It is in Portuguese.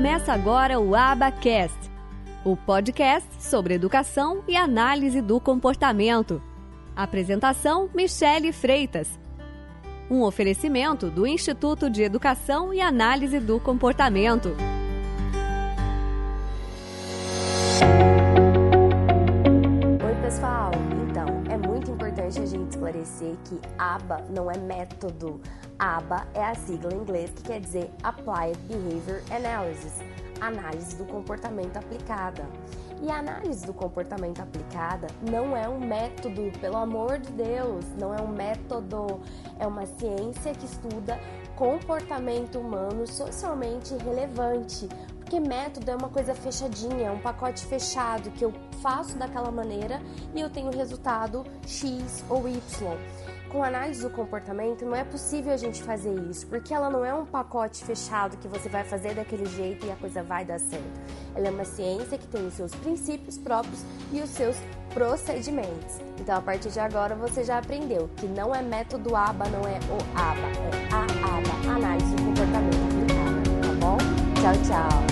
Começa agora o AbaCast, o podcast sobre educação e análise do comportamento. Apresentação: Michele Freitas. Um oferecimento do Instituto de Educação e Análise do Comportamento. Oi, pessoal! Então, é muito importante a gente esclarecer que ABA não é método. ABA é a sigla em inglês que quer dizer Applied Behavior Analysis análise do comportamento aplicada. E a análise do comportamento aplicada não é um método, pelo amor de Deus, não é um método, é uma ciência que estuda comportamento humano socialmente relevante. Porque método é uma coisa fechadinha, é um pacote fechado que eu faço daquela maneira e eu tenho resultado X ou Y com análise do comportamento não é possível a gente fazer isso, porque ela não é um pacote fechado que você vai fazer daquele jeito e a coisa vai dar certo. Ela é uma ciência que tem os seus princípios próprios e os seus procedimentos. Então, a partir de agora, você já aprendeu que não é método ABA, não é o ABA, é a ABA, análise do comportamento aplicado, tá bom? Tchau, tchau!